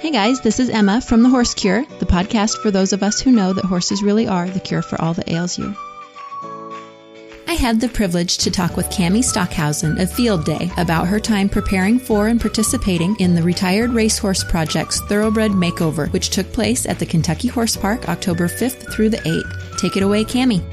Hey guys, this is Emma from The Horse Cure, the podcast for those of us who know that horses really are the cure for all that ails you. I had the privilege to talk with Camie Stockhausen of Field Day about her time preparing for and participating in the Retired Racehorse Project's Thoroughbred Makeover, which took place at the Kentucky Horse Park October 5th through the 8th. Take it away, Camie.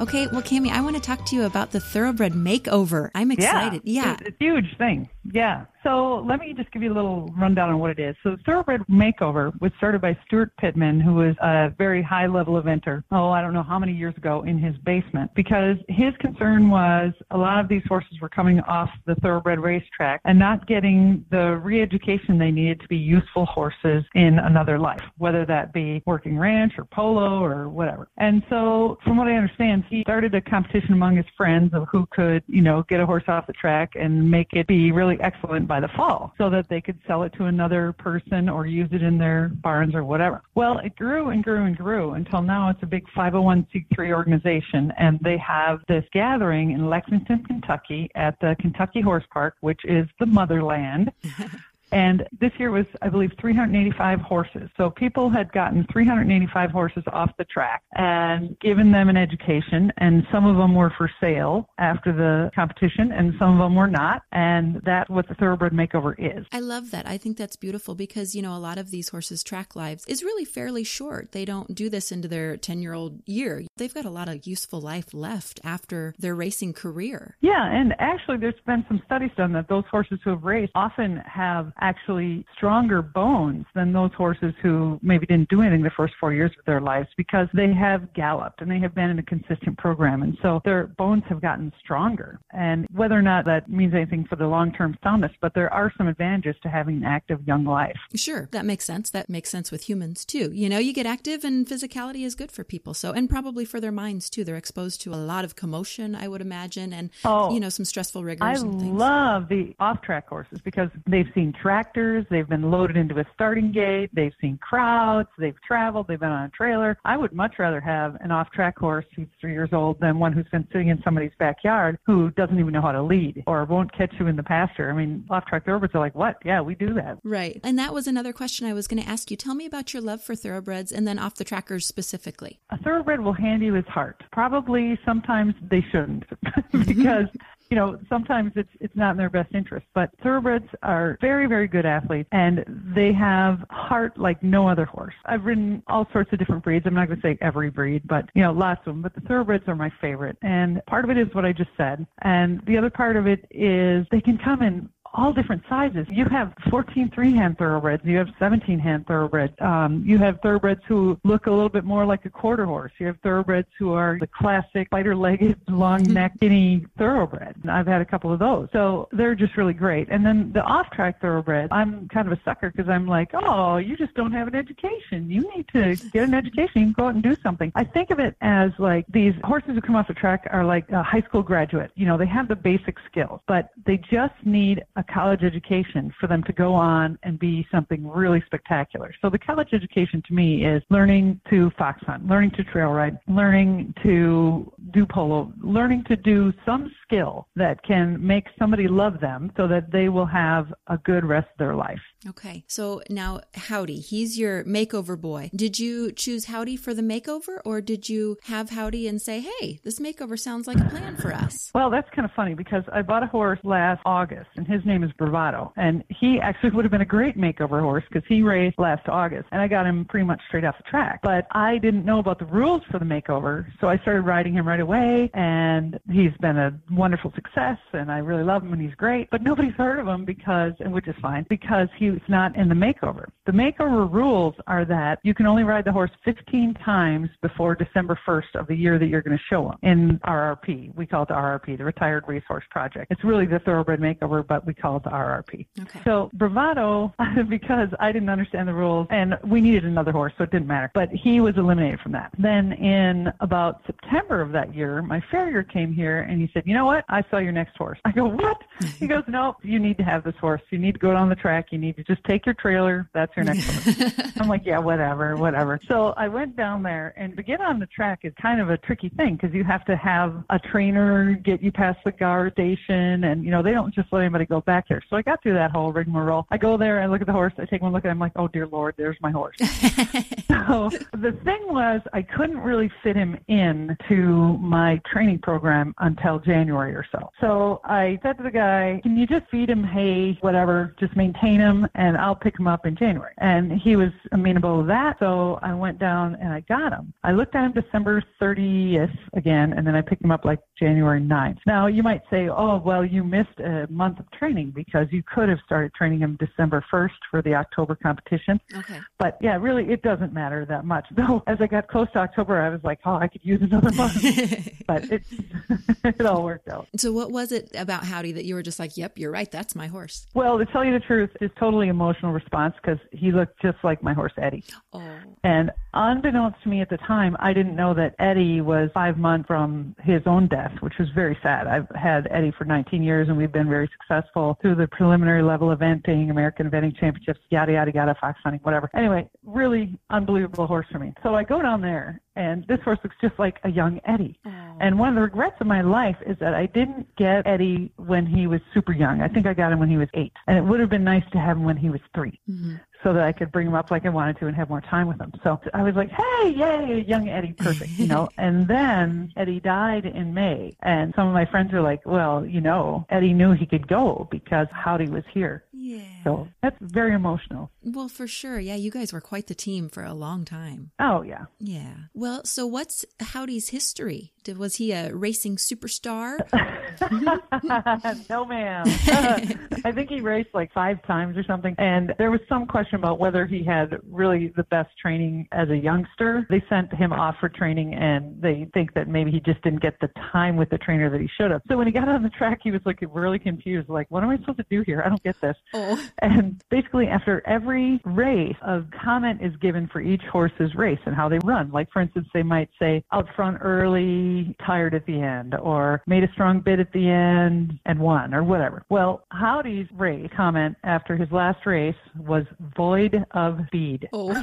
Okay, well, Camie, I want to talk to you about the Thoroughbred Makeover. I'm excited. Yeah, yeah. It's, it's a huge thing. Yeah. So let me just give you a little rundown on what it is. So Thoroughbred Makeover was started by Steuart Pittman, who was a very high level eventer, oh, I don't know how many years ago in his basement, because his concern was a lot of these horses were coming off the thoroughbred racetrack and not getting the re-education they needed to be useful horses in another life, whether that be working ranch or polo or whatever. And so from what I understand, he started a competition among his friends of who could, you know, get a horse off the track and make it be really excellent by the fall so that they could sell it to another person or use it in their barns or whatever. Well, it grew and grew and grew until now it's a big 501c3 organization and they have this gathering in Lexington, Kentucky at the Kentucky Horse Park, which is the motherland. And this year was, I believe, 385 horses. So people had gotten 385 horses off the track and given them an education. And some of them were for sale after the competition, and some of them were not. And that's what the thoroughbred makeover is. I love that. I think that's beautiful because, you know, a lot of these horses' track lives is really fairly short. They don't do this into their 10 year old year. They've got a lot of useful life left after their racing career. Yeah, and actually, there's been some studies done that those horses who have raced often have actually stronger bones than those horses who maybe didn't do anything the first four years of their lives because they have galloped and they have been in a consistent program. And so their bones have gotten stronger. And whether or not that means anything for the long term soundness, but there are some advantages to having an active young life. Sure, that makes sense. That makes sense with humans too. You know, you get active and physicality is good for people. So, and probably for their minds too. They're exposed to a lot of commotion, I would imagine, and, Oh, you know, some stressful rigors I and things. love the off track horses because they've seen tractors, they've been loaded into a starting gate, they've seen crowds, they've traveled, they've been on a trailer. I would much rather have an off track horse who's three years old than one who's been sitting in somebody's backyard who doesn't even know how to lead or won't catch you in the pasture. I mean, off track thoroughbreds are like, what? Yeah, we do that. Right. And that was another question I was going to ask you. Tell me about your love for thoroughbreds and then off the trackers specifically. A thoroughbred will hand you his heart. Probably sometimes they shouldn't because you know sometimes it's it's not in their best interest. But thoroughbreds are very very good athletes and they have heart like no other horse. I've ridden all sorts of different breeds. I'm not going to say every breed, but you know lots of them. But the thoroughbreds are my favorite. And part of it is what I just said, and the other part of it is they can come in all different sizes. You have 14 three-hand thoroughbreds. You have 17-hand thoroughbreds. Um, you have thoroughbreds who look a little bit more like a quarter horse. You have thoroughbreds who are the classic spider-legged, long-necked, skinny thoroughbred. And I've had a couple of those. So they're just really great. And then the off-track thoroughbreds, I'm kind of a sucker because I'm like, oh, you just don't have an education. You need to get an education. You can go out and do something. I think of it as like these horses who come off the track are like a high school graduate. You know, they have the basic skills, but they just need a college education for them to go on and be something really spectacular. So the college education to me is learning to fox hunt, learning to trail ride, learning to do polo, learning to do some skill that can make somebody love them so that they will have a good rest of their life. Okay. So now Howdy, he's your makeover boy. Did you choose Howdy for the makeover or did you have Howdy and say, hey, this makeover sounds like a plan for us? Well, that's kind of funny because I bought a horse last August and his name is Bravado. And he actually would have been a great makeover horse because he raced last August and I got him pretty much straight off the track. But I didn't know about the rules for the makeover. So I started riding him right away and he's been a wonderful success and I really love him and he's great. But nobody's heard of him because, and which is fine, because he was not in the makeover. The makeover rules are that you can only ride the horse 15 times before December 1st of the year that you're going to show him in RRP. We call it the RRP, the Retired Racehorse Project. It's really the thoroughbred makeover, but we call it the RRP. Okay. So Bravado, because I didn't understand the rules and we needed another horse, so it didn't matter. But he was eliminated from that. Then in about September of that year, my farrier came here and he said, "You know what? I saw your next horse." I go, "What?" He goes, "No, you need to have this horse. You need to go down the track. You need to just take your trailer. That's your next horse." I'm like, "Yeah, whatever, whatever." So I went down there, and to get on the track is kind of a tricky thing because you have to have a trainer get you past the guard station, and you know they don't just let anybody go back here. So I got through that whole rigmarole. I go there, I look at the horse, I take one look, at and I'm like, oh dear Lord, there's my horse. so the thing was, I couldn't really fit him in to my training program until January or so. So I said to the guy, can you just feed him hay, whatever, just maintain him, and I'll pick him up in January. And he was amenable to that. So I went down and I got him. I looked at him December 30th again, and then I picked him up like January 9th. Now you might say, oh, well, you missed a month of training because you could have started training him December 1st for the October competition. Okay. But yeah, really, it doesn't matter that much. Though, as I got close to October, I was like, oh, I could use another month. but it, it all worked out. So, what was it about Howdy that you were just like, yep, you're right, that's my horse? Well, to tell you the truth, it's totally emotional response because he looked just like my horse Eddie. Oh. And unbeknownst to me at the time, I didn't know that Eddie was five months from his own death, which was very sad. I've had Eddie for 19 years, and we've been very successful through the preliminary level eventing, American Eventing Championships, yada yada yada, fox hunting, whatever. Anyway, really unbelievable horse for me. So I go down there, and this horse looks just like a young Eddie. Oh. And one of the regrets of my life is that I didn't get Eddie when he was super young. I think I got him when he was eight, and it would have been nice to have him when he was 3 Mm-hmm. So that I could bring him up like I wanted to and have more time with him. So I was like, hey, yay, young Eddie, perfect, you know. and then Eddie died in May, and some of my friends are like, well, you know, Eddie knew he could go because Howdy was here. Yeah. So that's very emotional. Well, for sure. Yeah, you guys were quite the team for a long time. Oh yeah. Yeah. Well, so what's Howdy's history? Did, was he a racing superstar? no, ma'am. I think he raced like five times or something. And there was some question about whether he had really the best training as a youngster. They sent him off for training and they think that maybe he just didn't get the time with the trainer that he should have. So when he got on the track, he was like really confused, like, what am I supposed to do here? I don't get this. Oh. And basically, after every race, a comment is given for each horse's race and how they run. Like, for instance, they might say, out front early, tired at the end, or made a strong bid at the end and won, or whatever. Well, Howdy's race comment after his last race was void of speed. Oh.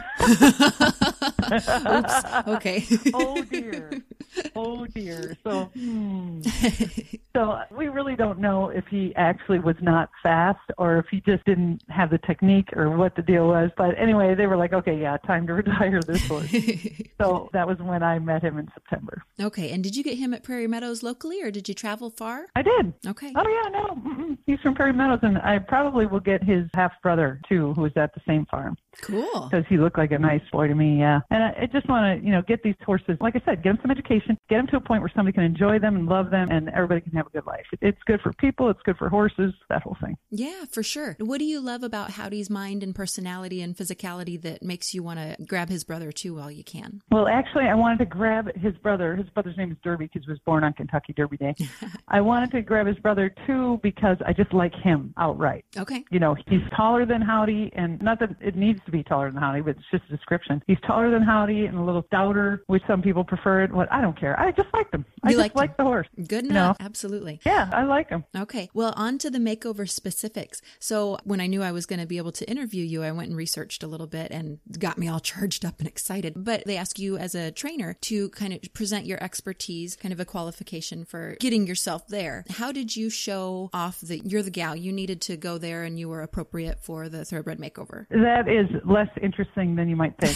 Oops. Okay. oh dear. Oh dear. So, hmm. so we really don't know if he actually was not fast or if he just didn't have the technique or what the deal was. But anyway, they were like, okay, yeah, time to retire this horse. so that was when I met him in September. okay. And did you get him at Prairie Meadows locally or did you travel far? I did. Okay. Oh yeah, no, mm-mm. he's from Prairie Meadows, and I probably will get his half brother too, who was at the same farm. Cool. because he looked like a nice boy to me. Yeah, and I, I just want to, you know, get these horses. Like I said, get them some education, get them to a point where somebody can enjoy them and love them, and everybody can have a good life. It's good for people. It's good for horses. That whole thing. Yeah, for sure. What do you love about Howdy's mind and personality and physicality that makes you want to grab his brother too while you can? Well, actually, I wanted to grab his brother. His brother's name is Derby because he was born on Kentucky Derby Day. I wanted to grab his brother too because I just like him outright. Okay. You know, he's taller than Howdy, and not that it needs to be taller than Howdy, but it's just a description. He's taller than Howdy and a little stouter, which some people prefer it. What I don't care. I just like them. I You just like the horse. Good No. enough. Absolutely. Yeah, I like him. Okay. Well, on to the makeover specifics. So, when I knew I was going to be able to interview you, I went and researched a little bit and got me all charged up and excited. But they ask you as a trainer to kind of present your expertise, kind of a qualification for getting yourself there. How did you show off that you're the gal? You needed to go there and you were appropriate for the thoroughbred makeover. That is less interesting than you might think.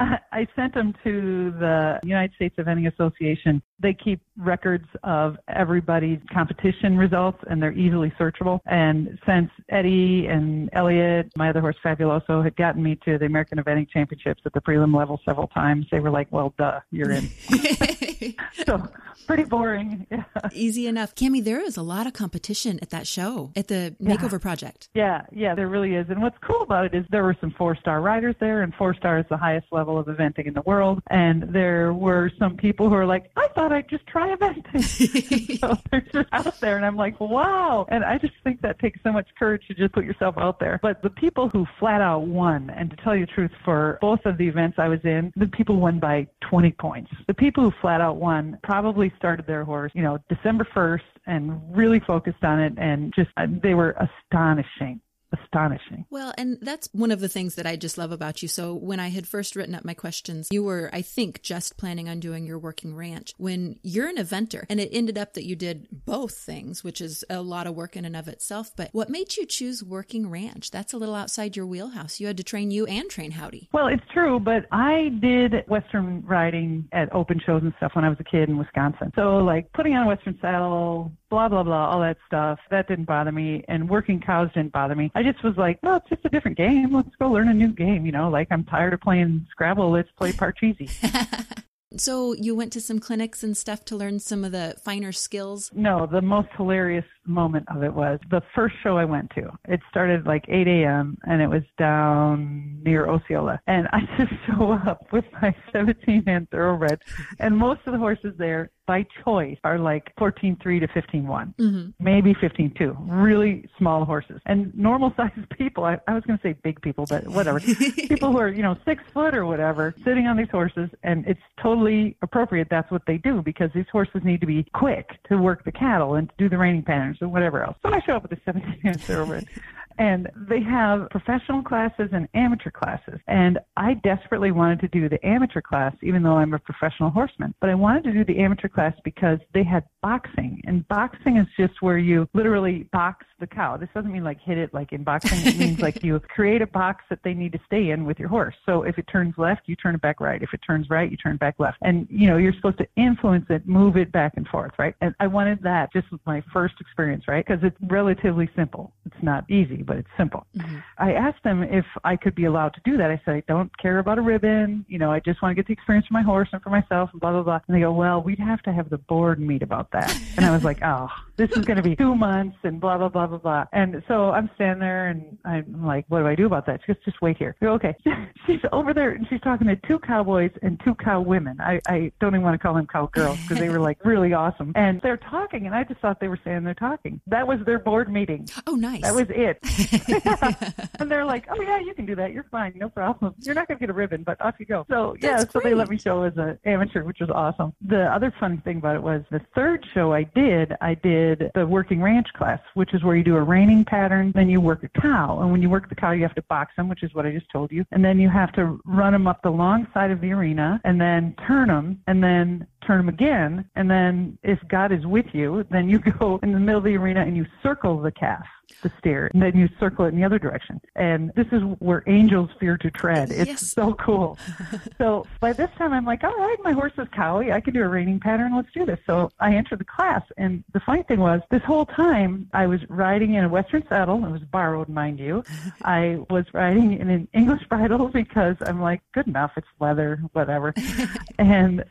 I I sent them to the United States Eventing Association. They keep records of everybody's competition results, and they're easily searchable. And since Eddie and Elliot, my other horse Fabuloso, had gotten me to the American Eventing Championships at the prelim level several times, they were like, "Well, duh, you're in." so pretty boring. Yeah. Easy enough. Camie, there is a lot of competition at that show, at the Makeover Project. Yeah, yeah, there really is. And what's cool about it is there were some four star riders there, and four star is the highest level of eventing in the world. And there were some people who are like, I thought I'd just try eventing. so they're just out there, and I'm like, wow. And I just think that takes so much courage to just put yourself out there. But the people who flat out won, and to tell you the truth, for both of the events I was in, the people won by 20 points. The people who flat out won probably started their horse, you know, December 1st and really focused on it and just, uh, they were astonishing astonishing. Well, and that's one of the things that I just love about you. So when I had first written up my questions, you were, I think, just planning on doing your working ranch. When you're an eventer, and it ended up that you did both things, which is a lot of work in and of itself. But what made you choose working ranch? That's a little outside your wheelhouse. You had to train you and train Howdy. Well, it's true, but I did Western riding at open shows and stuff when I was a kid in Wisconsin. So like putting on a Western saddle, blah blah blah, all that stuff. That didn't bother me, and working cows didn't bother me. I just was like, well, it's just a different game. Let's go learn a new game. You know, like I'm tired of playing Scrabble. Let's play Parcheesi. So you went to some clinics and stuff to learn some of the finer skills? No, the most hilarious moment of it was the first show I went to. It started like 8 a.m. and it was down near Osceola. And I just show up with my 17 hand thoroughbred, and most of the horses there by choice are like 14.3 to 15.1, mm-hmm. maybe 15.2. Really small horses. And normal sized people, I, I was going to say big people, but whatever. people who are, you know, six foot or whatever, sitting on these horses, and it's totally appropriate. That's what they do because these horses need to be quick to work the cattle and to do the reining patterns or whatever else. So I show up with a 17 inch thoroughbred and they have professional classes and amateur classes. And I desperately wanted to do the amateur class, even though I'm a professional horseman. But I wanted to do the amateur class because they had boxing. And boxing is just where you literally box the cow. This doesn't mean like hit it like in boxing. It means like you create a box that they need to stay in with your horse. So if it turns left, you turn it back right. If it turns right, you turn back left. And, you know, you're supposed to influence it, move it back and forth, right? And I wanted that just with my first experience, right? Because it's relatively simple. It's not easy, but it's simple. Mm-hmm. I asked them if I could be allowed to do that. I said, I don't care about a ribbon. You know, I just want to get the experience for my horse and for myself and blah, blah, blah. And they go, well, we'd have to have the board meet about that. And I was like, oh, this is going to be two months and blah, blah, blah, blah, blah. And so I'm standing there and I'm like, what do I do about that? She goes, just wait here. I go, okay. she's over there and she's talking to two cowboys and two cow women. I, I don't even want to call them cowgirls because they were like really awesome. And they're talking and I just thought they were saying they're talking. That was their board meeting. Oh, nice. That was it. and they're like, oh yeah, you can do that. You're fine. No problem. You're not going to get a ribbon, but off you go. So yeah, That's so great. they let me show as an amateur, which was awesome. The other fun thing about it was the third show I did, I did the working ranch class, which is where you do a reining pattern, then you work a cow. And when you work the cow, you have to box them, which is what I just told you. And then you have to run them up the long side of the arena and then turn them and then turn them again. And then if God is with you, then you go in the middle of the arena and you circle the calf the steer, and then you circle it in the other direction. And this is where angels fear to tread. It's Yes. so cool. so by this time, I'm like, all right, my horse is cowy. I can do a reining pattern. Let's do this. So I entered the class, and the funny thing was, this whole time I was riding in a Western saddle. It was borrowed, mind you. I was riding in an English bridle because I'm like, good enough. It's leather, whatever. and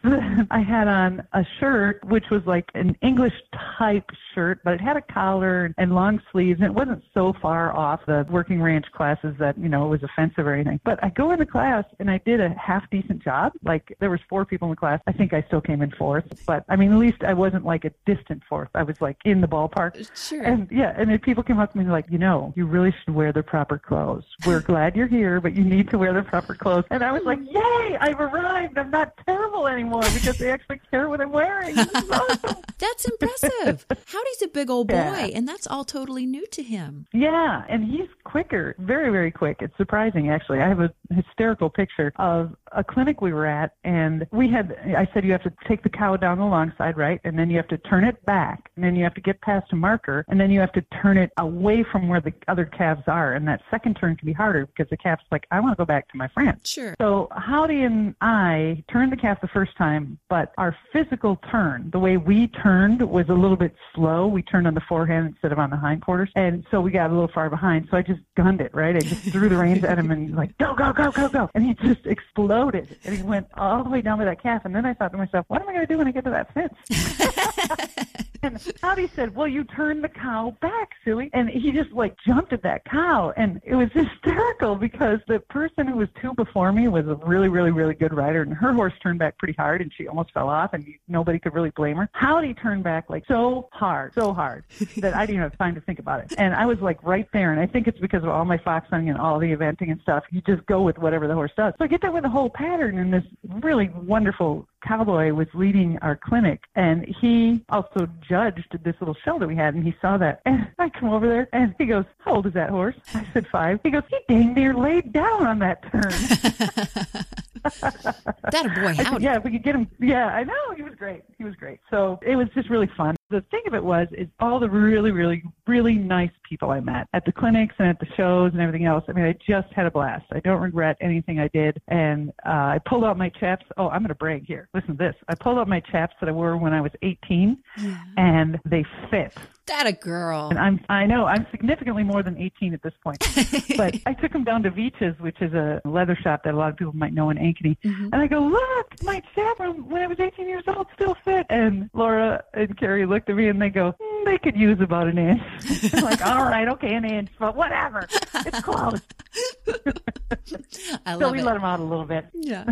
I had on a shirt which was like an English type shirt, but it had a collar and long sleeves, and it wasn't so far off the working ranch classes that you know it was offensive or anything. But I go into class and I did a half decent job. Like there was four people in the class. I think I still came in fourth, but I mean at least I wasn't like a distant fourth. I was like in the ballpark. Sure. And yeah, and then people came up to me like, you know, you really should wear the proper clothes. We're glad you're here, but you need to wear the proper clothes. And I was like, yay, I've arrived. I'm not terrible anymore because they actually care what I'm wearing. Awesome. That's impressive. Howdy's a big old boy, Yeah. and that's all totally new to him. Yeah, and he's quicker, very, very quick. It's surprising, actually. I have a hysterical picture of a clinic we were at, and we had, I said you have to take the cow down the long side, right? And then you have to turn it back, and then you have to get past a marker, and then you have to turn it away from where the other calves are. And that second turn can be harder because the calf's like, I want to go back to my friend. Sure. So Howdy and I turned the calf the first time, but our physical turn, the way we turned was a little bit slow. We turned on the forehand instead of on the hindquarters. And so we got a little far behind. So I just gunned it, right? I just threw the reins at him and like, go, go, go, go, go. And he just exploded. And he went all the way down by that calf. And then I thought to myself, what am I going to do when I get to that fence? And Howdy said, Well, you turned the cow back, silly. And he just like jumped at that cow. And it was hysterical because the person who was two before me was a really, really, really good rider. And her horse turned back pretty hard and she almost fell off and nobody could really blame her. Howdy turned back like so hard, so hard that I didn't even have time to think about it. And I was like right there. And I think it's because of all my fox hunting and all the eventing and stuff. You just go with whatever the horse does. So I get that with the whole pattern and this really wonderful cowboy was leading our clinic and he also judged this little show that we had and he saw that and I come over there and he goes, How old is that horse? I said five. He goes, He dang near laid down on that turn. that a boy, said, yeah, if we could get him. Yeah, I know. He was great. He was great. So it was just really fun. The thing of it was, is all the really, really, really nice people I met at the clinics and at the shows and everything else. I mean, I just had a blast. I don't regret anything I did. And uh, I pulled out my chaps. Oh, I'm going to brag here. Listen to this. I pulled out my chaps that I wore when I was 18, yeah. and they fit. That a girl. And I'm I know I'm significantly more than 18 at this point. but I took them down to Veitch's, which is a leather shop that a lot of people might know in Ankeny. Mm-hmm. And I go, look, my chaperone when I was 18 years old still fit. And Laura and Carrie looked at me and they go, mm, they could use about an inch. I'm like, all right, okay, an inch, but whatever, it's close. I love so we it. let them out a little bit. Yeah.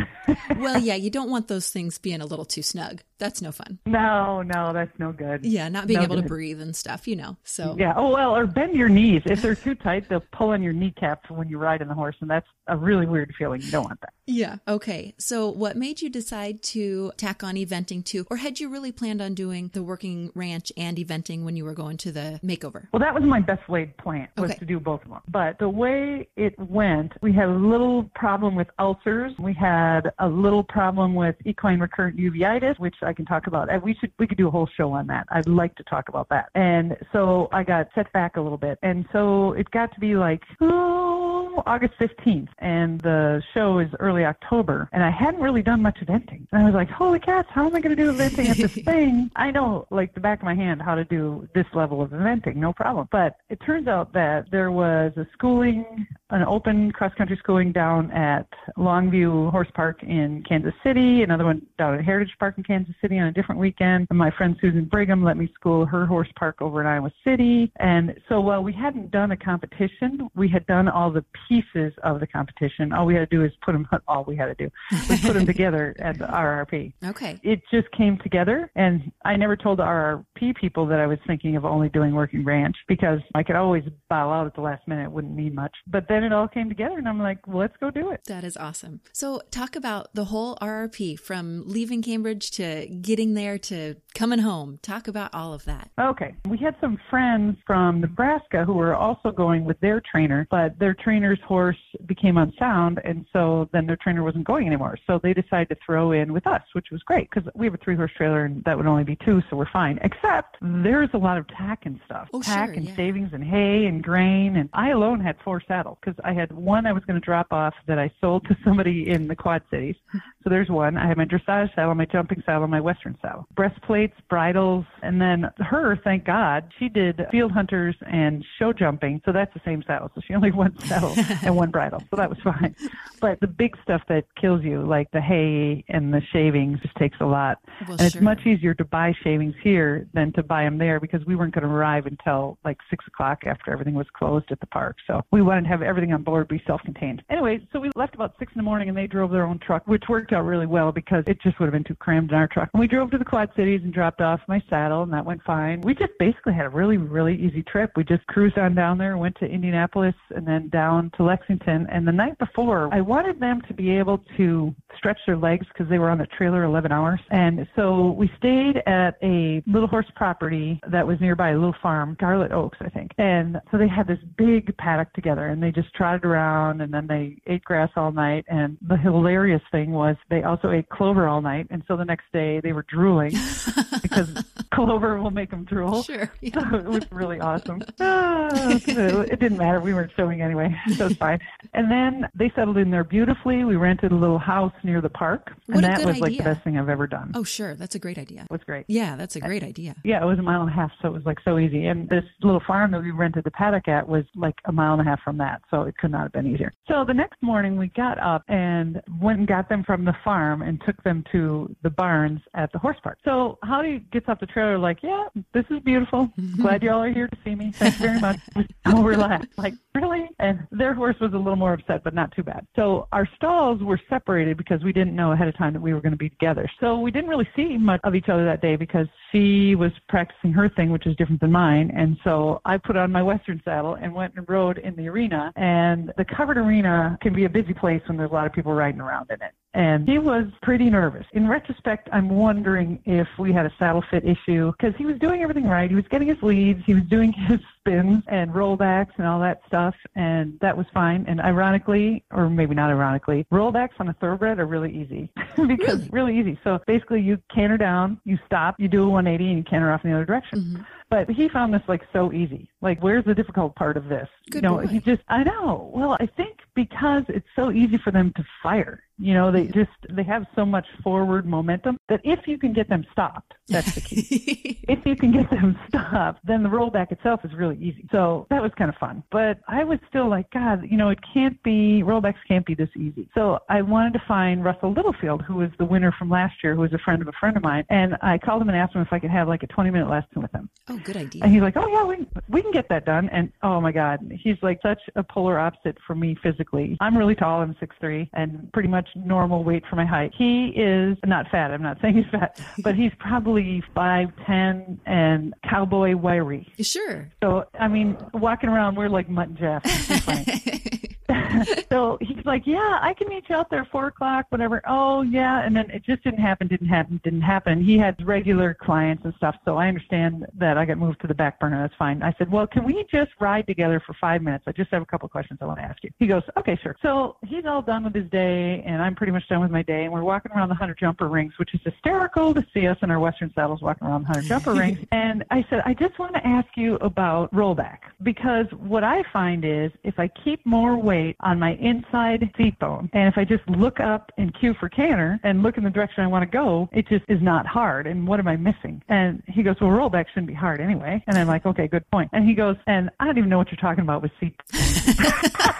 Well, yeah, you don't want those things being a little too snug. That's no fun. No, no, that's no good. Yeah, not being no able good. to breathe and stuff, you know. So yeah. Oh well, or bend your knees. If they're too tight, they'll pull on your kneecaps when you ride on the horse, and that's a really weird feeling. You don't want that. Yeah. Okay. So, what made you decide to tack on eventing too, or had you really planned on doing the working ranch and eventing when you were going to the makeover? Well, that was my best laid plan was Okay. to do both of them. But the way it went, we had a little problem with ulcers. We had a little problem with equine recurrent uveitis, which I can talk about. And we should we could do a whole show on that. I'd like to talk about that. And so I got set back a little bit, and so it got to be like oh August fifteenth, and the show is early October, and I hadn't really done much eventing. And I was like, holy cats, how am I going to do eventing at this thing? I know like the back of my hand how to do this level of eventing, no problem. But it turns out that there was a schooling, an open cross country schooling down at Longview Horse Park in Kansas City, another one down at Heritage Park in Kansas City on a different weekend. And my friend Susan Brigham let me school her horse park over in Iowa City. And so while we hadn't done a competition, we had done all the pieces of the competition. All we had to do is put them, all we had to do was put them together at the RRP Okay. it just came together and I never told the RRP people that I was thinking of only doing working ranch because I could always bow out at the last minute. It wouldn't mean much. But then it all came together and I'm like, well, let's go do it. That is awesome. So, talk about the whole RRP from leaving Cambridge to getting there to coming home. Talk about all of that. Okay. We had some friends from Nebraska who were also going with their trainer, but their trainer's horse became unsound, and so then their trainer wasn't going anymore. So they decided to throw in with us, which was great because we have a three horse trailer and that would only be two, so we're fine. Except Mm-hmm. there's a lot of tack and stuff. Oh, tack sure, and yeah. savings and hay and grain. And I alone had four saddles because I had one I was going to drop off that I sold to somebody in the Quad Cities. So there's one. I had my dressage saddle, my jumping saddle, my western saddle, breastplates, bridles, and then her, thank God, she did field hunters and show jumping. So that's the same saddle. So she only one saddle and one bridle. So that was fine. But the big stuff that kills you, like the hay and the shavings, just takes a lot. Well, and it's much easier to buy shavings here than to buy them there because we weren't going to arrive until like six o'clock after everything was closed at the park. So we wanted to have everything on board be self-contained. Anyway, so we left about six in the morning and they drove their own truck, which worked out really well because it just would have been too crammed in our truck. And we drove to the Quad Cities and dropped off my saddle and that went fine. We just basically had a really, really easy trip. We just cruised on down there, went to Indianapolis and then down to Lexington. And the night before, I wanted them to be able to stretch their legs because they were on the trailer 11 hours. And so we stayed at a little horse property that was nearby, a little farm, Scarlet Oaks, I think. And so they had this big paddock together and they just trotted around and then they ate grass all night. And the hilarious thing was they also ate clover all night. And so the next day they were drooling because clover will make them drool. Sure. So it was really awesome. Ah, it didn't matter. We weren't showing anyway, so it's fine. And then they settled in there beautifully. We rented a little house near the park, What and that was like the best thing I've ever done. Oh, sure. That's a great idea. It was great. Yeah, that's a great idea. Yeah, it was a mile and a half, so it was like so easy. And this little farm that we rented the paddock at was like a mile and a half from that, so it could not have been easier. So the next morning we got up and went and got them from the farm and took them to the barns at the horse park. So Howdy gets off the trailer like, yeah, this is beautiful. Glad you all are here to see me. Thanks very much. We're like, like, really? And their horse was a little more upset, but not too bad. So our stalls were separated because we didn't know ahead of time that we were going to be together. So we didn't really see much of each other that day because she was practicing her thing, which is different than mine. And so I put on my Western saddle and went and rode in the arena. And the covered arena can be a busy place when there's a lot of people riding around in it. And he was pretty nervous. In retrospect, I'm wondering if we had a saddle fit issue because he was doing everything right. He was getting his leads, he was doing his spins and rollbacks and all that stuff, and that was fine. And ironically, or maybe not ironically, rollbacks on a thoroughbred are really easy because really? really easy. So basically, you canter down, you stop, you do a 180, and you canter off in the other direction. Mm-hmm. But he found this like so easy. Like, where's the difficult part of this? Good you know, boy. he just, I know. Well, I think because it's so easy for them to fire. You know, they just they have so much forward momentum that if you can get them stopped, that's the key. if you can get them stopped, then the rollback itself is really easy. So that was kind of fun. But I was still like, God, you know, it can't be rollbacks can't be this easy. So I wanted to find Russell Littlefield, who was the winner from last year, who was a friend of a friend of mine, and I called him and asked him if I could have like a 20 minute lesson with him. Oh, good idea. And he's like, Oh yeah, we we can get that done. And oh my God, he's like such a polar opposite for me physically. I'm really tall. I'm six three and pretty much normal weight for my height. He is not fat. I'm not saying he's fat, but he's probably five ten and cowboy wiry. Sure. So I mean, walking around, we're like Mutt and Jeff. so he's like, yeah, I can meet you out there four o'clock, whatever. Oh yeah, and then it just didn't happen, didn't happen, didn't happen. He had regular clients and stuff, so I understand that I got moved to the back burner. That's fine. I said, well, can we just ride together for five minutes? I just have a couple questions I want to ask you. He goes, okay, sure. So he's all done with his day, and I'm pretty much done with my day, and we're walking around the hunter jumper rings, which is hysterical to see us in our western saddles walking around the hunter jumper rings. And I said, I just want to ask you about rollback because what I find is if I keep more weight on my inside seat bone. And if I just look up and cue for canter and look in the direction I want to go, it just is not hard. And what am I missing? And he goes, well, rollback shouldn't be hard anyway. And I'm like, okay, good point. And he goes, and I don't even know what you're talking about with seat.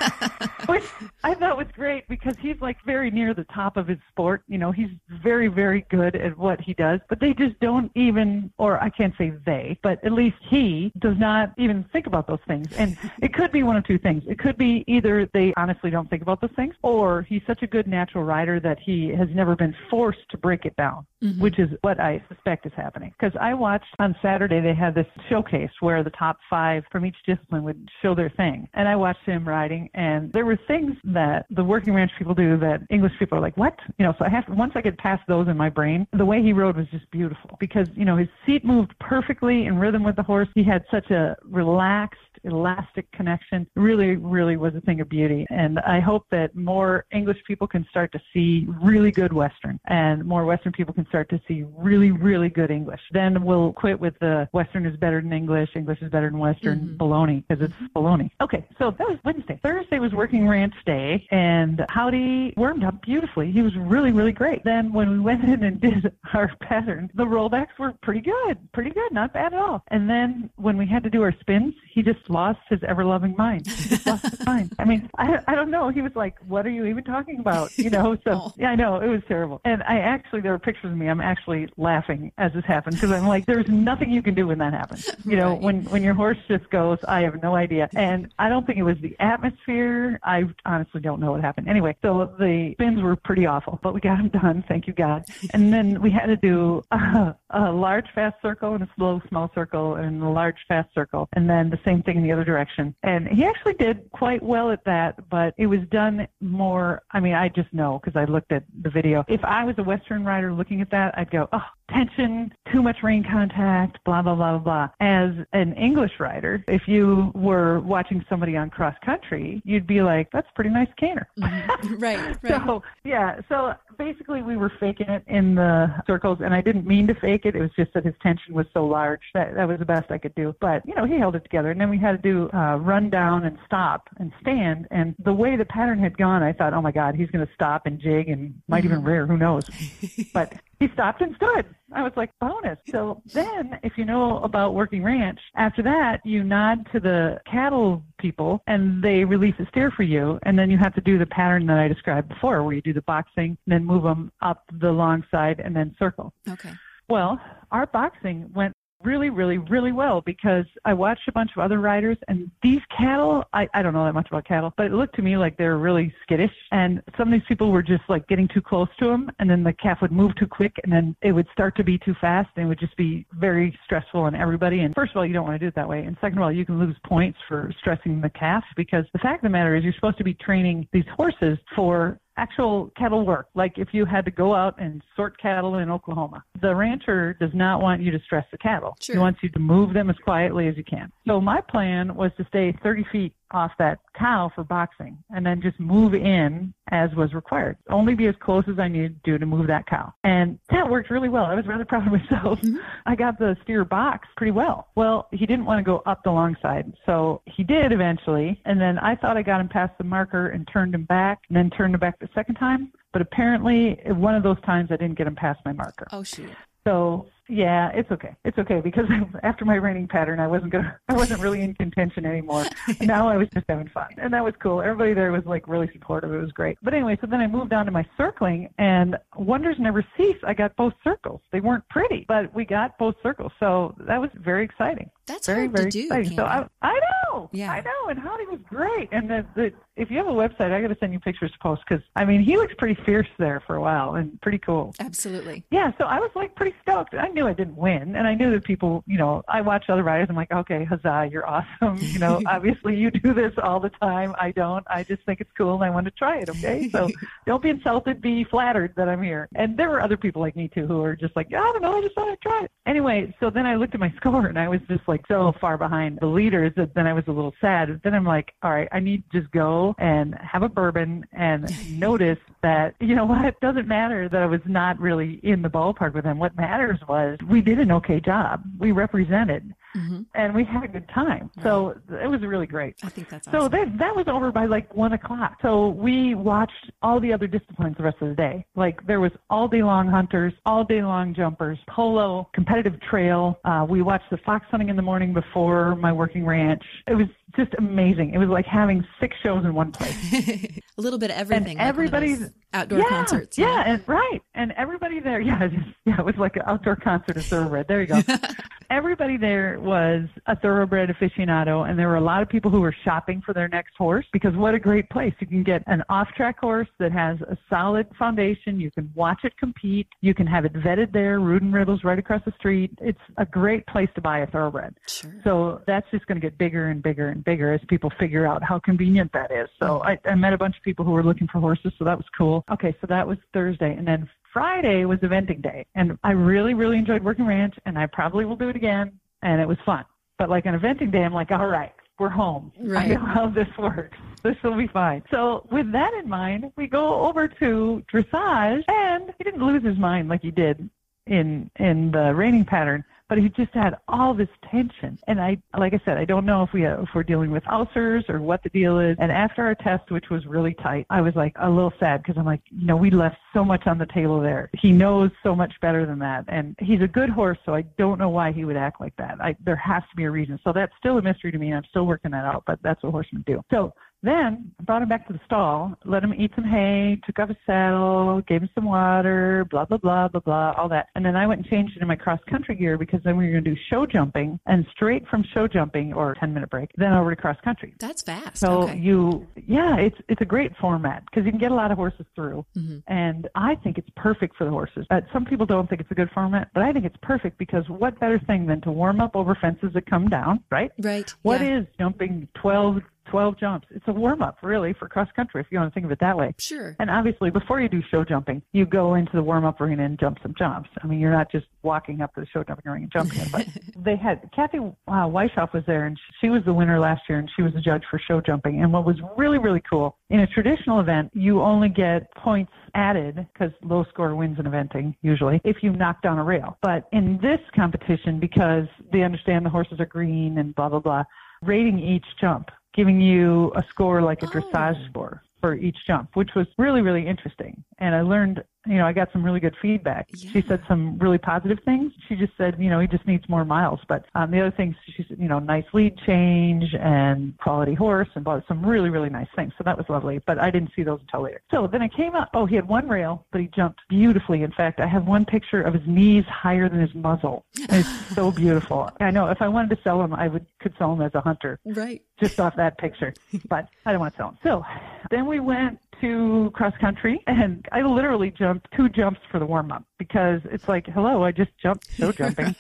Which I thought was great because he's like very near the top of his sport. You know, he's very, very good at what he does, but they just don't even, or I can't say they, but at least he does not even think about those things. And it could be one of two things. It could be either they honestly don't think about those things, or he's such a good natural rider that he has never been forced to break it down, mm-hmm. which is what I suspect is happening. Because I watched on Saturday, they had this showcase where the top five from each discipline would show their thing. And I watched him riding, and there were things that the working ranch people do that English people are like, what? You know, so I have to, once I get past those in my brain, the way he rode was just beautiful because, you know, his seat moved perfectly in rhythm with the horse. He had such a relaxed, elastic connection really, really was a thing of beauty. And I hope that more English people can start to see really good Western and more Western people can start to see really, really good English. Then we'll quit with the Western is better than English, English is better than Western mm-hmm. baloney because it's mm-hmm. baloney. Okay, so that was Wednesday. Thursday was working ranch day and Howdy warmed up beautifully. He was really, really great. Then when we went in and did our pattern, the rollbacks were pretty good, pretty good, not bad at all. And then when we had to do our spins, he just lost his ever loving mind. He just lost his mind. I mean, I, I don't know. He was like, what are you even talking about? You know, so oh. yeah, I know. It was terrible. And I actually, there are pictures of me. I'm actually laughing as this happened because I'm like, there's nothing you can do when that happens. You know, Right. when, when your horse just goes, I have no idea. And I don't think it was the atmosphere. I honestly don't know what happened. Anyway, so the spins were pretty awful, but we got them done. Thank you, God. And then we had to do a, a large fast circle and a slow small circle and a large fast circle. And then the same thing in the other direction. And he actually did quite well at that, but it was done more. I mean, I just know because I looked at the video. If I was a Western rider looking at that, I'd go, oh, tension, too much rein contact, blah, blah, blah, blah, blah. As an English rider, if you were watching somebody on cross country, you'd be like, that's pretty nice canter. Mhm. right, right. So, yeah, so basically we were faking it in the circles, and I didn't mean to fake it. It was just that his tension was so large that that was the best I could do. But, you know, he held it together. And then we had to do uh, run down and stop and stand. And the way the pattern had gone, I thought, oh my God, he's going to stop and jig and might even rear. Who knows? but he stopped and stood. I was like, bonus. So then, if you know about working ranch, after that, you nod to the cattle people and they release a steer for you. And then you have to do the pattern that I described before, where you do the boxing, then move them up the long side and then circle. Okay. Well, our boxing went really, really, really well because I watched a bunch of other riders and these cattle, I, I don't know that much about cattle, but it looked to me like they were really skittish and some of these people were just like getting too close to them and then the calf would move too quick and then it would start to be too fast and it would just be very stressful on everybody. And first of all, you don't want to do it that way. And second of all, you can lose points for stressing the calf because the fact of the matter is you're supposed to be training these horses for actual cattle work, like if you had to go out and sort cattle in Oklahoma. The rancher does not want you to stress the cattle. Sure. He wants you to move them as quietly as you can. So my plan was to stay 30 feet off that cow for boxing and then just move in as was required. Only be as close as I needed to do to move that cow. And that worked really well. I was rather proud of myself. Mm-hmm. I got the steer box pretty well. Well, he didn't want to go up the long side. So he did eventually. And then I thought I got him past the marker and turned him back and then turned him back the second time. But apparently, one of those times I didn't get him past my marker. Oh shoot. So yeah, it's okay. It's okay because after my reining pattern, I wasn't gonna, I wasn't really in contention anymore. now I was just having fun, and that was cool. Everybody there was like really supportive. It was great. But anyway, so then I moved on to my circling, and wonders never cease. I got both circles. They weren't pretty, but we got both circles, so that was very exciting. That's very hard very to do. exciting. So I, I know, Yeah. I know, and Howdy was great. And the, the if you have a website, I got to send you pictures to post because I mean he looks pretty fierce there for a while and pretty cool. Absolutely. Yeah, so I was like pretty stoked. I knew I didn't win, and I knew that people, you know, I watch other riders. I'm like, okay, huzzah, you're awesome. You know, obviously you do this all the time. I don't. I just think it's cool, and I want to try it. Okay, so don't be insulted. Be flattered that I'm here. And there were other people like me too who were just like, I don't know, I just thought I'd try it. Anyway, so then I looked at my score, and I was just like so far behind the leaders that then I was a little sad. Then I'm like, all right, I need to just go and have a bourbon and notice that you know what it doesn't matter that I was not really in the ballpark with them. What matters was we did an okay job. We represented hmm and we had a good time. So it was really great. I think that's So that that was over by like one o'clock. So we watched all the other disciplines the rest of the day. Like there was all day long hunters, all day long jumpers, polo, competitive trail. Uh, we watched the fox hunting in the morning before my working ranch. It was just amazing. It was like having six shows in one place. a little bit of everything. like everybody's- outdoor yeah, concerts. Yeah, know? and right, and everybody there. Yeah, it just, yeah, it was like an outdoor concert of thoroughbred. There you go. everybody there was a thoroughbred aficionado, and there were a lot of people who were shopping for their next horse because what a great place! You can get an off-track horse that has a solid foundation. You can watch it compete. You can have it vetted there. And Riddles right across the street. It's a great place to buy a thoroughbred. Sure. So that's just going to get bigger and bigger and bigger as people figure out how convenient that is. So mm-hmm. I, I met a bunch of people who were looking for horses, so that was cool. Okay, so that was Thursday. And then Friday was eventing day. And I really, really enjoyed working ranch, and I probably will do it again, and it was fun. But like on eventing day, I'm like, all right, we're home. I know how this works. This will be fine. So with that in mind, we go over to dressage, and he didn't lose his mind like he did in in the reining pattern, but he just had all this tension. And I, like I said, I don't know if we if we're dealing with ulcers or what the deal is. And after our test, which was really tight, I was like a little sad because I'm like, you know, we left so much on the table there. He knows so much better than that, and he's a good horse, so I don't know why he would act like that. I, there has to be a reason. So that's still a mystery to me. and I'm still working that out, but that's what horsemen do. So then brought him back to the stall, let him eat some hay, took off his saddle, gave him some water, blah blah blah blah blah, all that. And then I went and changed into my cross country gear because then we were going to do show jumping, and straight from show jumping or 10 minute break, then over to cross country. That's fast. So okay. you, yeah, it's it's a great format because you can get a lot of horses through, Mhm. and I think it's perfect for the horses. Uh, some people don't think it's a good format, but I think it's perfect because what better thing than to warm up over fences that come down, right? Right. What yeah. is jumping 12, 12 jumps? It's a warm up, really, for cross country, if you want to think of it that way. Sure. And obviously, before you do show jumping, you go into the warm up arena and jump some jumps. I mean, you're not just walking up to the show jumping ring and jumping it. But they had Kathy uh, Wieschhoff was there, and she was the winner last year, and she was the judge for show jumping. And what was really, really cool in a traditional event, you only get points added because low score wins an eventing usually if you knock down a rail. But in this competition, because they understand the horses are green and blah blah blah, rating each jump, giving you a score like a Oh. dressage score for each jump, which was really, really interesting. And I learned, you know, I got some really good feedback. She said some really positive things. She just said, you know, he just needs more miles. But um, the other things, she said, you know, nice lead change and quality horse and bought some really, really nice things. So that was lovely. But I didn't see those until later. So then I came up. Oh, he had one rail, but he jumped beautifully. In fact, I have one picture of his knees higher than his muzzle. It's so beautiful. I know if I wanted to sell him, I would could sell him as a hunter Right. just off that picture. But I don't want to sell him. So then we went to cross country and I literally jumped two jumps for the warm up because it's like, hello, I just jumped show jumping.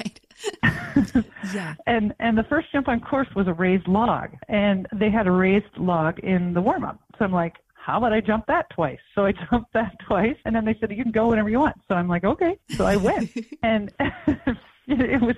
yeah. and and the first jump on course was a raised log and they had a raised log in the warm up. So I'm like, how about I jump that twice? So I jumped that twice, and then they said you can go whenever you want. So I'm like, okay. So I went, and it was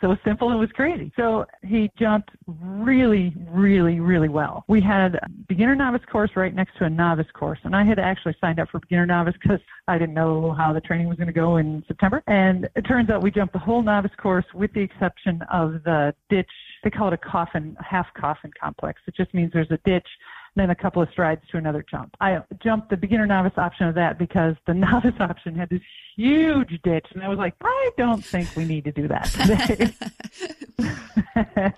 so simple it was crazy. So he jumped really, really, really well. We had a beginner novice course right next to a novice course, and I had actually signed up for beginner novice because I didn't know how the training was going to go in September. And it turns out we jumped the whole novice course with the exception of the ditch. They call it a coffin, half coffin complex. It just means there's a ditch then a couple of strides to another jump. I jumped the beginner novice option of that because the novice option had this huge ditch, and I was like, I don't think we need to do that today.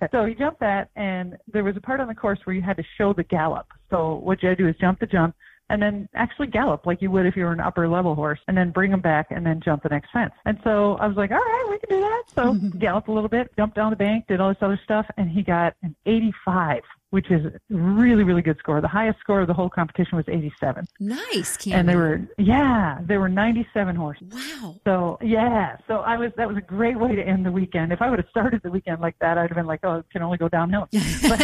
so he jumped that, and there was a part on the course where you had to show the gallop. So what you had to do is jump the jump, and then actually gallop like you would if you were an upper level horse and then bring them back and then jump the next fence. And so I was like, all right, we can do that. So galloped a little bit, jumped down the bank, did all this other stuff, and he got an 85 which is really, really good score. The highest score of the whole competition was 87. Nice. And there were, yeah, there were 97 horses. Wow. So, yeah, so I was, that was a great way to end the weekend. If I would have started the weekend like that, I'd have been like, oh, it can only go downhill. But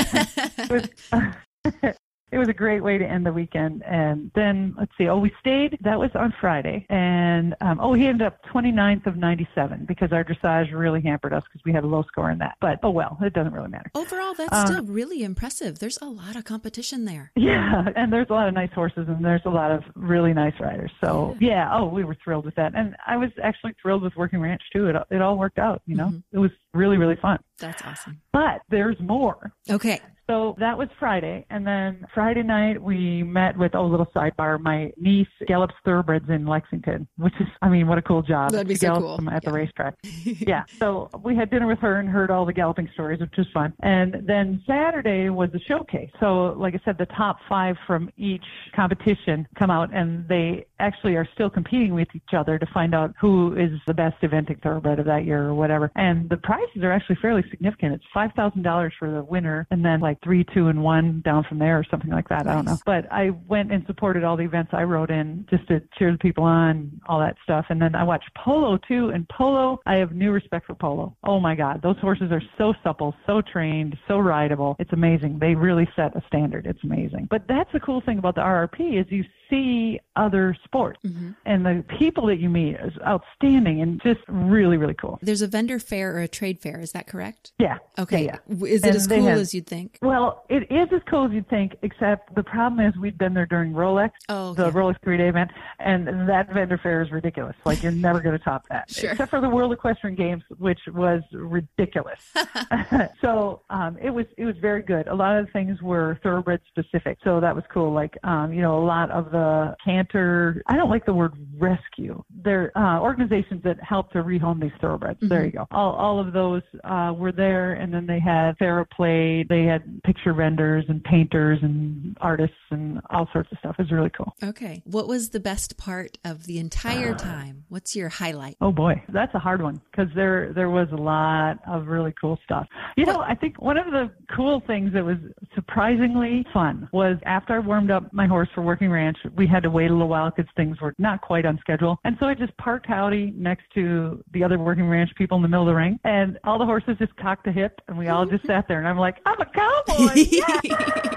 it was, it was a great way to end the weekend. And then let's see. Oh, we stayed. That was on Friday. And um, oh, he ended up 29th of 97 because our dressage really hampered us because we had a low score in that. But oh well, it doesn't really matter. Overall, that's um, still really impressive. There's a lot of competition there. Yeah, and there's a lot of nice horses and there's a lot of really nice riders. So yeah, yeah oh, we were thrilled with that. And I was actually thrilled with Working Ranch too. It it all worked out. You know, mm-hmm. it was really really fun. That's awesome. But there's more. Okay. So that was Friday. And then Friday night, we met with, oh, little sidebar, my niece gallops thoroughbreds in Lexington, which is, I mean, what a cool job. That'd be so cool. them at yeah. the racetrack. yeah. So we had dinner with her and heard all the galloping stories, which was fun. And then Saturday was the showcase. So, like I said, the top five from each competition come out and they actually are still competing with each other to find out who is the best eventing thoroughbred of that year or whatever. And the prizes are actually fairly significant. It's $5,000 for the winner and then like three, two, and one down from there or something like that. I don't know. But I went and supported all the events I rode in just to cheer the people on, all that stuff. And then I watched polo too. And polo, I have new respect for polo. Oh my God. Those horses are so supple, so trained, so rideable. It's amazing. They really set a standard. It's amazing. But that's the cool thing about the RRP is you see other sports mm-hmm. and the people that you meet is outstanding and just really, really cool. There's a vendor fair or a trade fair. Is that correct? Yeah. Okay. Yeah, yeah. Is it and as cool have, as you'd think? Well, it is as cool as you'd think, except the problem is we've been there during Rolex, oh, the Rolex three day event, and that vendor fair is ridiculous. Like you're never going to top that, sure. except for the World Equestrian Games, which was ridiculous. so um, it was it was very good. A lot of the things were thoroughbred specific, so that was cool. Like um, you know, a lot of the canter. I don't like the word rescue. They're uh, organizations that help to rehome these thoroughbreds. Mm-hmm. There you go. All all of those uh, were there, and then they had TheraPlate. They had picture vendors and painters and artists and all sorts of stuff. It was really cool. Okay. What was the best part of the entire time? What's your highlight? Oh boy, that's a hard one because there there was a lot of really cool stuff. You know, I think one of the cool things that was surprisingly fun was after I warmed up my horse for working ranch, we had to wait a little while because things were not quite on schedule, and so I just parked Howdy next to the other working ranch people in the middle of the ring, and all the horses just cocked a hip, and we all just sat there, and I'm like, I'm a cowboy. Yeah!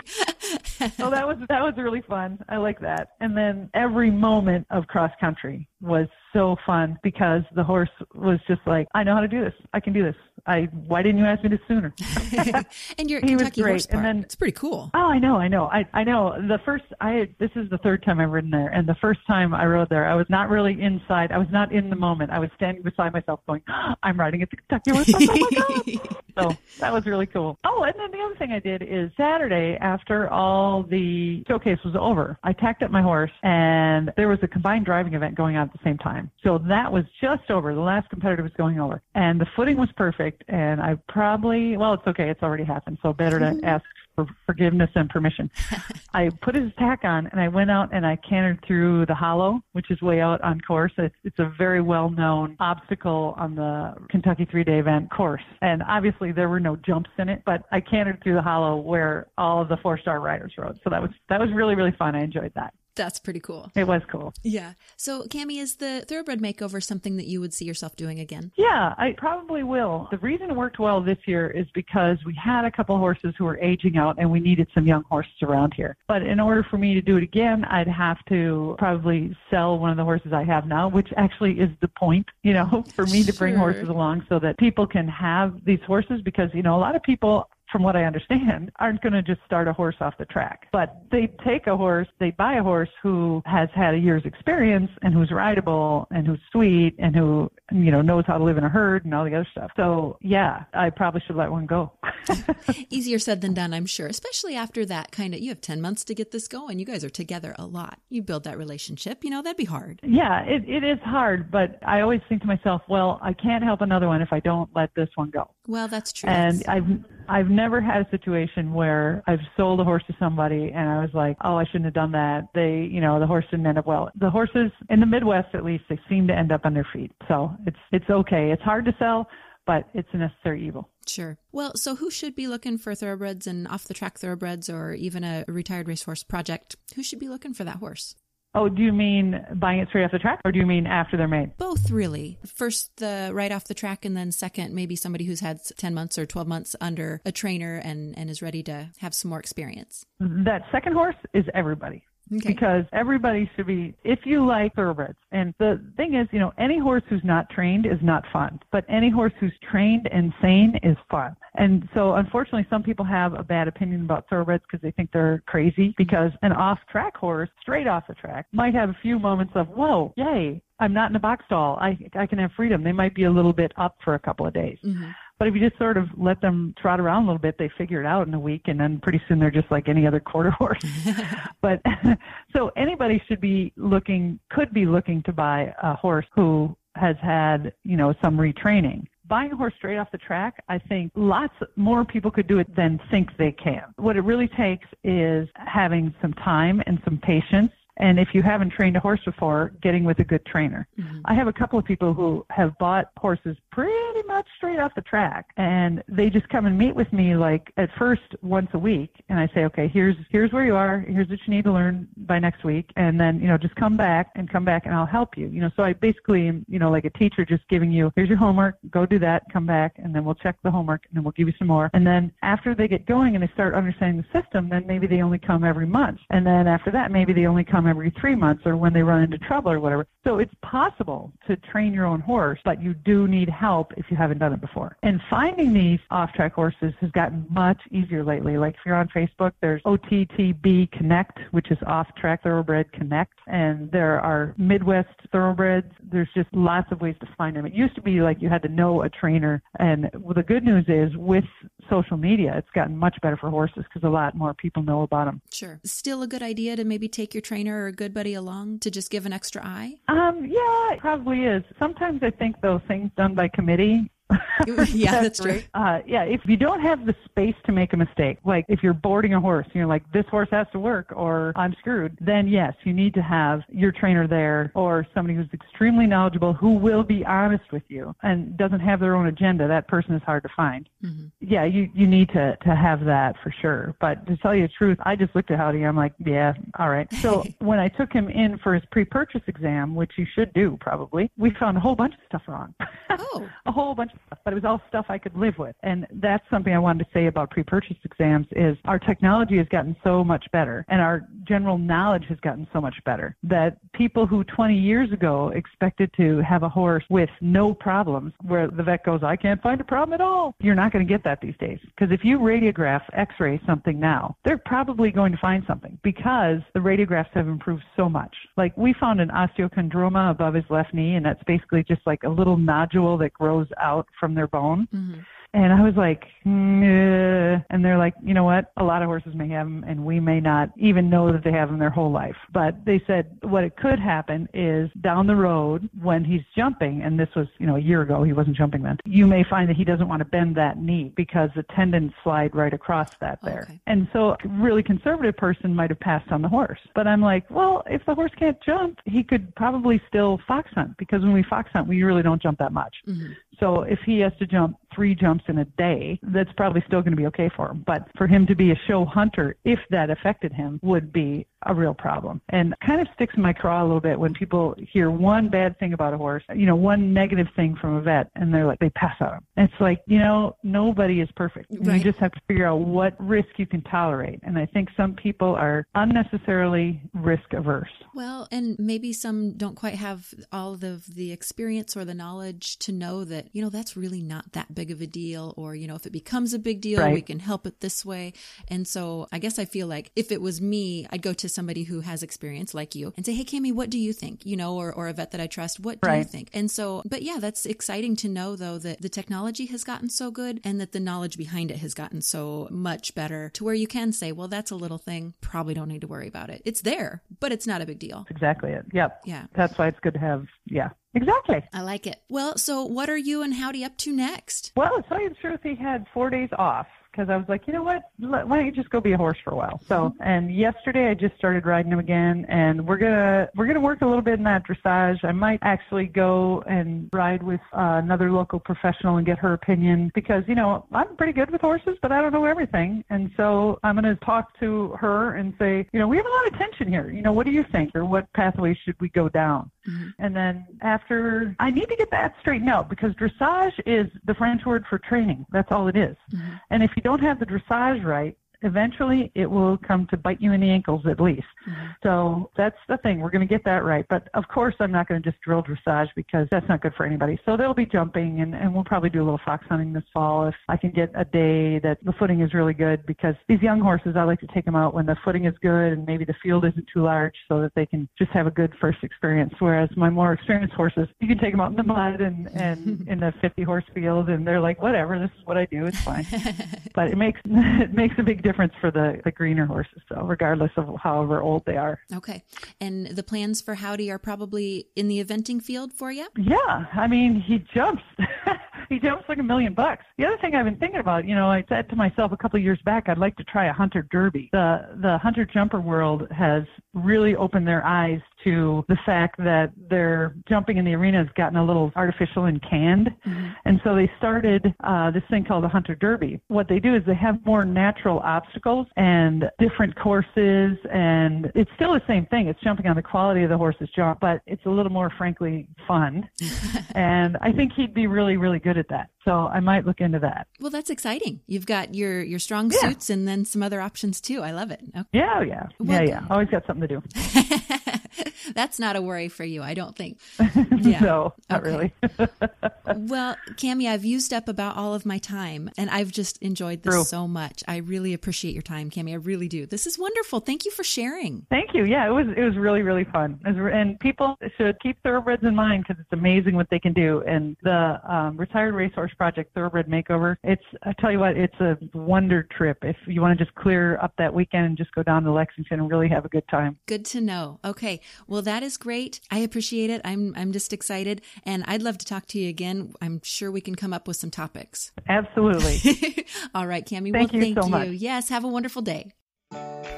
so that was that was really fun. I like that. And then every moment of cross country was so fun because the horse was just like, I know how to do this. I can do this. I why didn't you ask me this sooner? and your he Kentucky was great. And then it's pretty cool. Oh, I know, I know, I I know. The first I this is the third time I've ridden there, and the first time I rode there, I was not really inside. I was not in the moment. I was standing beside myself, going, oh, "I'm riding at the Kentucky horse park." Oh my god! so that was really cool. Oh, and then the other thing I did is Saturday after all the showcase was over, I tacked up my horse, and there was a combined driving event going on at the same time. So that was just over. The last competitor was going over, and the footing was perfect. And I probably, well, it's okay. It's already happened. So better to ask for forgiveness and permission. I put his tack on and I went out and I cantered through the hollow, which is way out on course. It's, it's a very well known obstacle on the Kentucky three day event course. And obviously there were no jumps in it, but I cantered through the hollow where all of the four star riders rode. So that was, that was really, really fun. I enjoyed that. That's pretty cool. It was cool. Yeah. So, Camie, is the thoroughbred makeover something that you would see yourself doing again? Yeah, I probably will. The reason it worked well this year is because we had a couple horses who were aging out and we needed some young horses around here. But in order for me to do it again, I'd have to probably sell one of the horses I have now, which actually is the point, you know, for me to bring horses along so that people can have these horses because, you know, a lot of people from what I understand, aren't going to just start a horse off the track. But they take a horse, they buy a horse who has had a year's experience and who's rideable and who's sweet and who, you know, knows how to live in a herd and all the other stuff. So, yeah, I probably should let one go. Easier said than done, I'm sure, especially after that kind of, you have 10 months to get this going. You guys are together a lot. You build that relationship, you know, that'd be hard. yeah, it, it is hard, but I always think to myself, well, I can't help another one if I don't let this one go. Well, that's true. And I've I've never had a situation where I've sold a horse to somebody and I was like, oh, I shouldn't have done that. They, you know, the horse didn't end up well. The horses in the Midwest, at least, they seem to end up on their feet. So it's it's okay. It's hard to sell, but it's a necessary evil. Sure. Well, so who should be looking for thoroughbreds and off the track thoroughbreds or even a retired racehorse project? Who should be looking for that horse? Oh, do you mean buying it straight off the track, or do you mean after they're made? Both, really. First, the right off the track, and then second, maybe somebody who's had 10 months or 12 months under a trainer and, and is ready to have some more experience. That second horse is everybody. Okay. Because everybody should be, if you like thoroughbreds. And the thing is, you know, any horse who's not trained is not fun, but any horse who's trained and sane is fun. And so, unfortunately, some people have a bad opinion about thoroughbreds because they think they're crazy. Because an off-track horse, straight off the track, might have a few moments of, whoa, yay, I'm not in a box stall. I I can have freedom. They might be a little bit up for a couple of days. Mhm. But if you just sort of let them trot around a little bit, they figure it out in a week, and then pretty soon they're just like any other quarter horse. but so anybody should be looking, could be looking to buy a horse who has had, you know, some retraining. Buying a horse straight off the track, I think lots more people could do it than think they can. What it really takes is having some time and some patience. And if you haven't trained a horse before, getting with a good trainer. Mm-hmm. I have a couple of people who have bought horses pretty much straight off the track and they just come and meet with me like at first once a week and I say, okay, here's, here's where you are. Here's what you need to learn by next week. And then, you know, just come back and come back and I'll help you. You know, so I basically am, you know, like a teacher just giving you, here's your homework, go do that, come back and then we'll check the homework and then we'll give you some more. And then after they get going and they start understanding the system, then maybe they only come every month. And then after that, maybe they only come every three months or when they run into trouble or whatever. So it's possible to train your own horse, but you do need help if you haven't done it before. And finding these off-track horses has gotten much easier lately. Like if you're on Facebook, there's OTTB Connect, which is Off-Track Thoroughbred Connect, and there are Midwest Thoroughbreds. There's just lots of ways to find them. It used to be like you had to know a trainer, and the good news is with social media, it's gotten much better for horses because a lot more people know about them. Sure. Still a good idea to maybe take your trainer or a good buddy along to just give an extra eye? Um, yeah, it probably is. Sometimes I think those things done by committee. Yeah, that's true. Uh, yeah, if you don't have the space to make a mistake, like if you're boarding a horse and you're like, this horse has to work or I'm screwed, then yes, you need to have your trainer there or somebody who's extremely knowledgeable who will be honest with you and doesn't have their own agenda. That person is hard to find. Mhm. Yeah, you, you need to, to have that for sure. But to tell you the truth, I just looked at Howdy. I'm like, yeah, all right. So when I took him in for his pre-purchase exam, which you should do probably, we found a whole bunch of stuff wrong. Oh. a whole bunch of stuff, but it was all stuff I could live with. And that's something I wanted to say about pre-purchase exams is our technology has gotten so much better and our general knowledge has gotten so much better that people who 20 years ago expected to have a horse with no problems where the vet goes, I can't find a problem at all. You're not going to get that these days. Because if you radiograph x-ray something now, they're probably going to find something because the radiographs have improved so much. Like we found an osteochondroma above his left knee and that's basically just like a little nodule that grows out from their bone. Mhm. And I was like, "Nah." and they're like, you know what? A lot of horses may have them, and we may not even know that they have them their whole life. But they said what it could happen is down the road when he's jumping, and this was, you know, a year ago, he wasn't jumping then. You may find that he doesn't want to bend that knee because the tendons slide right across that there. Okay. And so a really conservative person might have passed on the horse. But I'm like, well, if the horse can't jump, he could probably still fox hunt because when we fox hunt, we really don't jump that much. Mhm. So if he has to jump three jumps in a day, that's probably still going to be okay for him. But for him to be a show hunter, if that affected him, would be a real problem. And kind of sticks in my craw a little bit when people hear one bad thing about a horse, you know, one negative thing from a vet, and they're like, they pass out. And it's like, you know, nobody is perfect. Right. You just have to figure out what risk you can tolerate. And I think some people are unnecessarily risk averse. Well, and maybe some don't quite have all of the experience or the knowledge to know that, you know, that's really not that big of a deal. Or, you know, if it becomes a big deal, right. we can help it this way. And so I guess I feel like if it was me, I'd go to somebody who has experience like you and say, Hey, Camie, what do you think? You know, or, or a vet that I trust, what do right. you think? And so, but yeah, that's exciting to know though that the technology has gotten so good and that the knowledge behind it has gotten so much better to where you can say, well, that's a little thing. Probably don't need to worry about it. It's there, but it's not a big deal. exactly it. Yep. Yeah. That's why it's good to have, yeah, Exactly. I like it. Well, so what are you and Howdy up to next? Well, to tell you the truth, he had four days off because I was like, you know what? Why don't you just go be a horse for a while? So, mm-hmm. and yesterday I just started riding him again, and we're gonna we're gonna work a little bit in that dressage. I might actually go and ride with uh, another local professional and get her opinion because you know I'm pretty good with horses, but I don't know everything, and so I'm gonna talk to her and say, you know, we have a lot of tension here. You know, what do you think, or what pathway should we go down? Mm-hmm. And then after, I need to get that straightened out because dressage is the French word for training. That's all it is. Mm-hmm. And if you don't have the dressage right, eventually it will come to bite you in the ankles at least. Mm-hmm. So that's the thing. We're going to get that right. But of course, I'm not going to just drill dressage because that's not good for anybody. So they'll be jumping, and, and we'll probably do a little fox hunting this fall if I can get a day that the footing is really good because these young horses, I like to take them out when the footing is good and maybe the field isn't too large so that they can just have a good first experience. Whereas my more experienced horses, you can take them out in the mud and, and in the 50 horse field, and they're like, whatever, this is what I do. It's fine. but it makes it makes a big difference for the, the greener horses, so regardless of however old they are. Okay. And the plans for Howdy are probably in the eventing field for you? Yeah. I mean, he jumps. he jumps like a million bucks. The other thing I've been thinking about, you know, I said to myself a couple of years back, I'd like to try a hunter derby. The the hunter jumper world has really opened their eyes to the fact that their jumping in the arena has gotten a little artificial and canned. Mm-hmm. And so they started uh, this thing called the Hunter Derby. What they do is they have more natural obstacles and different courses, and it's still the same thing. It's jumping on the quality of the horse's jump, but it's a little more, frankly, fun. and I think he'd be really, really good at that. So I might look into that. Well, that's exciting. You've got your your strong yeah. suits and then some other options too. I love it. Okay. Yeah, yeah, well, yeah, yeah. Always got something to do. That's not a worry for you, I don't think. Yeah. no, not really. well, Camie, I've used up about all of my time and I've just enjoyed this True. so much. I really appreciate your time, Camie. I really do. This is wonderful. Thank you for sharing. Thank you. Yeah, it was it was really really fun. and people should keep thoroughbreds in mind because it's amazing what they can do. And the um, retired racehorse project, Thoroughbred Makeover, it's I tell you what, it's a wonder trip. If you want to just clear up that weekend and just go down to Lexington and really have a good time. Good to know. Okay. Well, that is great. I appreciate it. I'm I'm just excited, and I'd love to talk to you again. I'm sure we can come up with some topics. Absolutely. All right, Camie. Thank well, you thank so you. Much. Yes. Have a wonderful day.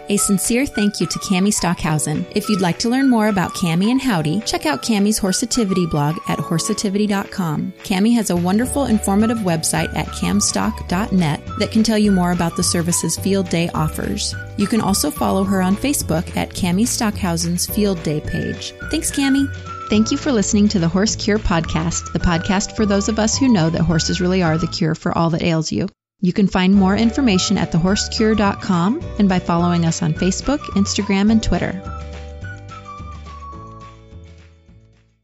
A sincere thank you to Camie Stockhausen. If you'd like to learn more about Camie and Howdy, check out Camie's Horsativity blog at horsativity.com. Camie has a wonderful, informative website at camstock.net that can tell you more about the services Field Day offers. You can also follow her on Facebook at Camie Stockhausen's Field Day page. Thanks, Camie. Thank you for listening to the Horse Cure Podcast, the podcast for those of us who know that horses really are the cure for all that ails you. You can find more information at thehorsecure.com and by following us on Facebook, Instagram, and Twitter.